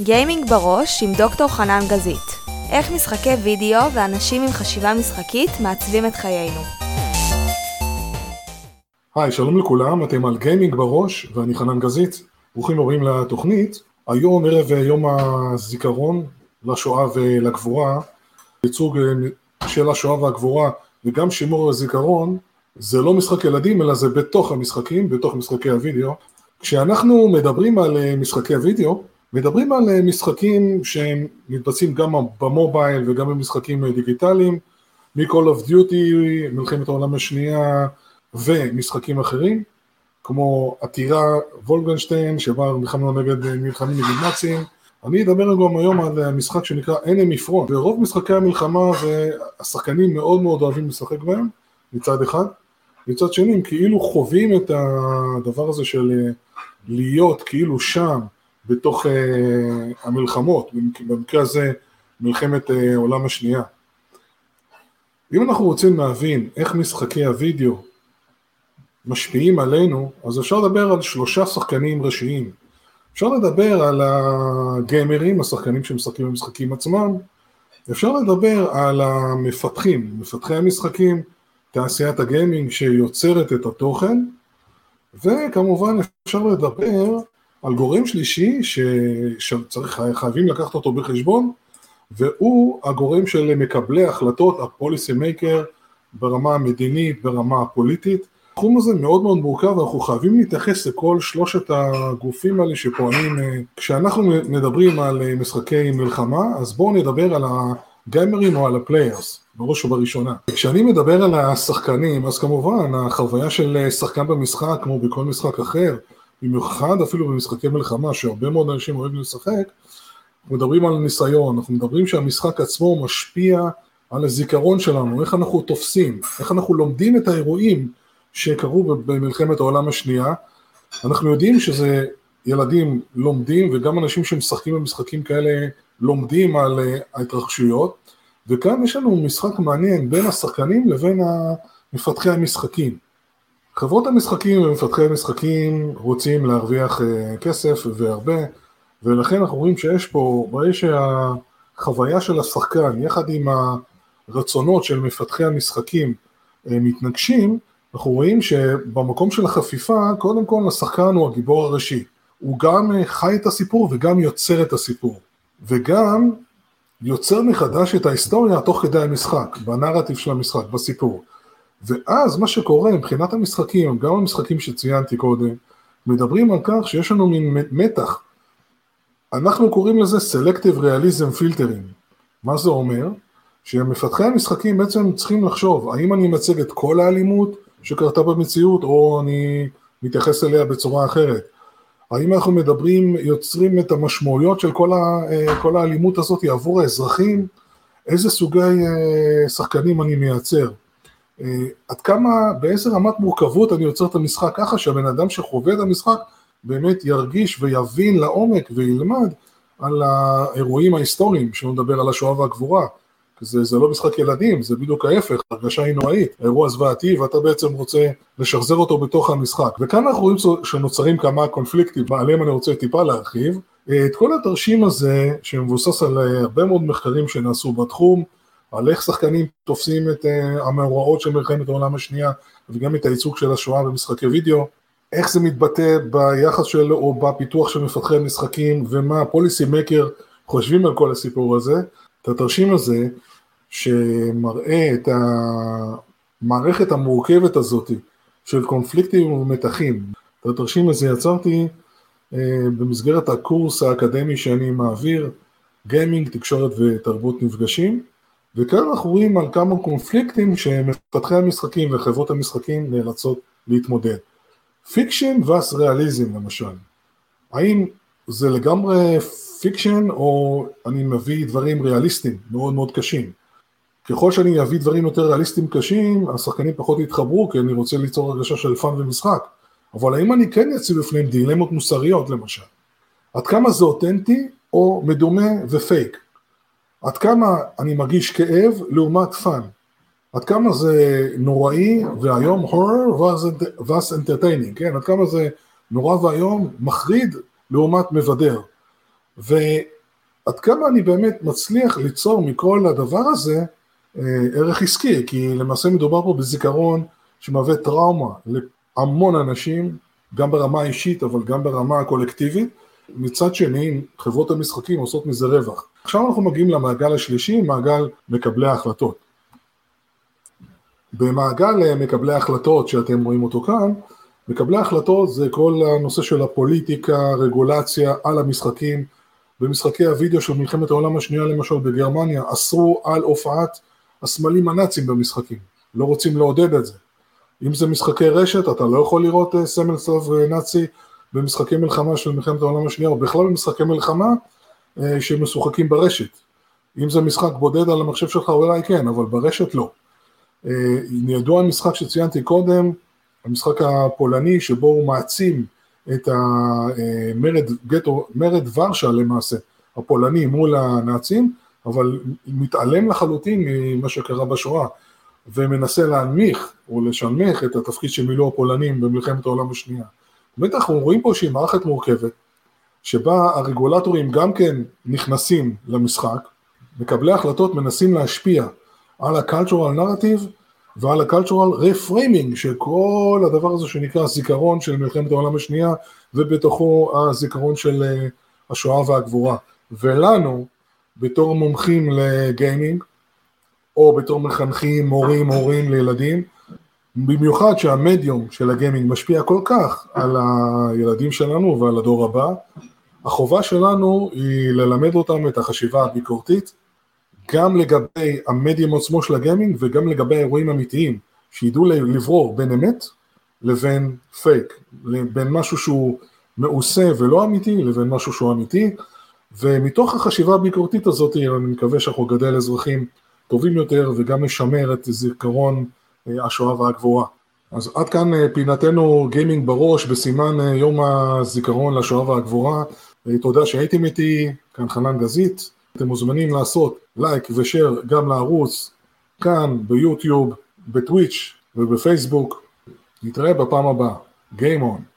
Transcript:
גיימינג בראש עם דוקטור חנן גזית. איך משחקי וידאו ואנשים עם חשיבה משחקית מעצבים את חיינו. היי, שלום לכולם, אתם על גיימינג בראש ואני חנן גזית. ברוכים הבאים לתוכנית. היום ערב יום הזיכרון לשואה ולגבורה, ייצוג של השואה והגבורה וגם שימור הזיכרון, זה לא משחק ילדים אלא זה בתוך המשחקים, בתוך משחקי הוידאו. כשאנחנו מדברים על משחקי הוידאו, מדברים על אה, משחקים שהם מתבצעים גם במובייל וגם במשחקים אה, דיגיטליים, מ-call of duty, מלחמת העולם השנייה ומשחקים אחרים, כמו עתירה וולגנשטיין שבה נלחמנו נגד, אה, נלחמים נגד נאצים. אני אדבר גם היום על משחק שנקרא enemy front, ורוב משחקי המלחמה והשחקנים מאוד מאוד אוהבים לשחק בהם, מצד אחד. מצד שני הם כאילו חווים את הדבר הזה של להיות כאילו שם בתוך uh, המלחמות, במקרה הזה מלחמת uh, עולם השנייה. אם אנחנו רוצים להבין איך משחקי הוידאו משפיעים עלינו, אז אפשר לדבר על שלושה שחקנים ראשיים. אפשר לדבר על הגיימרים, השחקנים שמשחקים במשחקים עצמם, אפשר לדבר על המפתחים, מפתחי המשחקים, תעשיית הגיימינג שיוצרת את התוכן, וכמובן אפשר לדבר על גורם שלישי שצריך, חייבים לקחת אותו בחשבון, והוא הגורם של מקבלי החלטות, הפוליסי מייקר, ברמה המדינית, ברמה הפוליטית. התחום הזה מאוד מאוד מורכב, אנחנו חייבים להתייחס לכל שלושת הגופים האלה שפועלים. אה, כשאנחנו מדברים על אה, משחקי מלחמה, אז בואו נדבר על הגיימרים או על ה players, בראש ובראשונה. כשאני מדבר על השחקנים, אז כמובן החוויה של שחקן במשחק, כמו בכל משחק אחר, במיוחד אפילו במשחקי מלחמה, שהרבה מאוד אנשים אוהבים לשחק, אנחנו מדברים על ניסיון, אנחנו מדברים שהמשחק עצמו משפיע על הזיכרון שלנו, איך אנחנו תופסים, איך אנחנו לומדים את האירועים שקרו במלחמת העולם השנייה. אנחנו יודעים שזה ילדים לומדים וגם אנשים שמשחקים במשחקים כאלה לומדים על אה, ההתרחשויות, וכאן יש לנו משחק מעניין בין השחקנים לבין מפתחי המשחקים. חברות המשחקים ומפתחי המשחקים רוצים להרוויח uh, כסף והרבה, ולכן אנחנו רואים שיש פה, ברגע שהחוויה של השחקן יחד עם הרצונות של מפתחי המשחקים uh, מתנגשים, אנחנו רואים שבמקום של החפיפה, קודם כל השחקן הוא הגיבור הראשי. הוא גם uh, חי את הסיפור וגם יוצר את הסיפור. וגם יוצר מחדש את ההיסטוריה תוך כדי המשחק, בנרטיב של המשחק, בסיפור. ואז מה שקורה מבחינת המשחקים, גם המשחקים שציינתי קודם, מדברים על כך שיש לנו מין מתח. אנחנו קוראים לזה Selective Realism Filtering. מה זה אומר? שמפתחי המשחקים בעצם צריכים לחשוב, האם אני מצג את כל האלימות שקרתה במציאות, או אני מתייחס אליה בצורה אחרת. האם אנחנו מדברים, יוצרים את המשמעויות של כל, ה, אה, כל האלימות הזאת עבור האזרחים, איזה סוגי אה, שחקנים אני מייצר. אה, עד כמה, באיזה רמת מורכבות אני יוצר את המשחק ככה שהבן אדם שחווה את המשחק באמת ירגיש ויבין לעומק וילמד על האירועים ההיסטוריים, שלא נדבר על השואה והגבורה, זה, זה לא משחק ילדים, זה בדיוק ההפך, הרגשה היא נוראית, אירוע זוועתי ואתה בעצם רוצה לשחזר אותו בתוך המשחק. וכאן אנחנו רואים שנוצרים כמה קונפליקטים, עליהם אני רוצה טיפה להרחיב. אה, את כל התרשים הזה, שמבוסס על אה, הרבה מאוד מחקרים שנעשו בתחום, על איך שחקנים תופסים את uh, המאורעות של מלחמת העולם השנייה וגם את הייצוג של השואה במשחקי וידאו, איך זה מתבטא ביחס של או בפיתוח של מפתחי משחקים ומה הפוליסי מקר חושבים על כל הסיפור הזה, את התרשים הזה שמראה את המערכת המורכבת הזאת של קונפליקטים ומתחים. את התרשים הזה יצרתי uh, במסגרת הקורס האקדמי שאני מעביר, גיימינג, תקשורת ותרבות נפגשים. וכאן אנחנו רואים על כמה קונפליקטים שמפתחי המשחקים וחברות המשחקים נאלצות להתמודד. fiction versus realism למשל. האם זה לגמרי fiction או אני מביא דברים ריאליסטיים מאוד מאוד קשים? ככל שאני אביא דברים יותר ריאליסטיים קשים, השחקנים פחות יתחברו כי אני רוצה ליצור הרגשה של fun ומשחק. אבל האם אני כן אציב בפניהם דילמות מוסריות למשל? עד כמה זה אותנטי או מדומה ופייק? עד כמה אני מרגיש כאב לעומת fun, עד כמה זה נוראי ואיום horror versus entertaining, כן? עד כמה זה נורא ואיום, מחריד לעומת מבדר. ועד כמה אני באמת מצליח ליצור מכל הדבר הזה אה, ערך עסקי, כי למעשה מדובר פה בזיכרון שמהווה טראומה להמון אנשים, גם ברמה האישית אבל גם ברמה הקולקטיבית. מצד שני, חברות המשחקים עושות מזה רווח. עכשיו אנחנו מגיעים למעגל השלישי, מעגל מקבלי ההחלטות. במעגל אה, מקבלי ההחלטות שאתם רואים אותו כאן, מקבלי ההחלטות זה כל הנושא של הפוליטיקה, רגולציה על המשחקים. במשחקי הוידאו של מלחמת העולם השנייה למשל בגרמניה אסרו על הופעת הסמלים הנאצים במשחקים, לא רוצים לעודד את זה. אם זה משחקי רשת, אתה לא יכול לראות אה, סמל צלב אה, נאצי במשחקי מלחמה של מלחמת העולם השנייה, או בכלל במשחקי מלחמה שמשוחקים ברשת. אם זה משחק בודד על המחשב שלך אולי כן, אבל ברשת לא. ידוע המשחק שציינתי קודם, המשחק הפולני שבו הוא מעצים את המרד גטו, מרד ורשה למעשה, הפולני מול הנאצים, אבל מתעלם לחלוטין ממה שקרה בשואה, ומנסה להנמיך או לשנמך את התפקיד שמילאו הפולנים במלחמת העולם השנייה. באמת אנחנו רואים פה שהיא מערכת מורכבת, שבה הרגולטורים גם כן נכנסים למשחק, מקבלי החלטות מנסים להשפיע על ה-cultural narrative ועל ה-cultural reframing של כל הדבר הזה שנקרא הזיכרון של מלחמת העולם השנייה ובתוכו הזיכרון של אה, השואה והגבורה. ולנו, בתור מומחים לגיימינג, או בתור מחנכים, מורים, הורים לילדים, במיוחד שהמדיום של הגיימינג משפיע כל כך על הילדים שלנו ועל הדור הבא, החובה שלנו היא ללמד אותם את החשיבה הביקורתית, גם לגבי המדיום עצמו של הגיימינג וגם לגבי אירועים אמיתיים, שידעו לברור בין אמת לבין פייק, בין משהו שהוא מעושה ולא אמיתי לבין משהו שהוא אמיתי, ומתוך החשיבה הביקורתית הזאת אני מקווה שאנחנו נגדל אזרחים טובים יותר וגם נשמר את זיכרון השואה והגבורה. אז עד כאן אה, פינתנו גיימינג בראש בסימן אה, יום הזיכרון לשואה והגבורה. תודה שהייתם איתי, כאן חנן גזית. אתם מוזמנים לעשות לייק ושאר גם לערוץ כאן ביוטיוב, בטוויץ' ובפייסבוק. נתראה בפעם הבאה. Game on.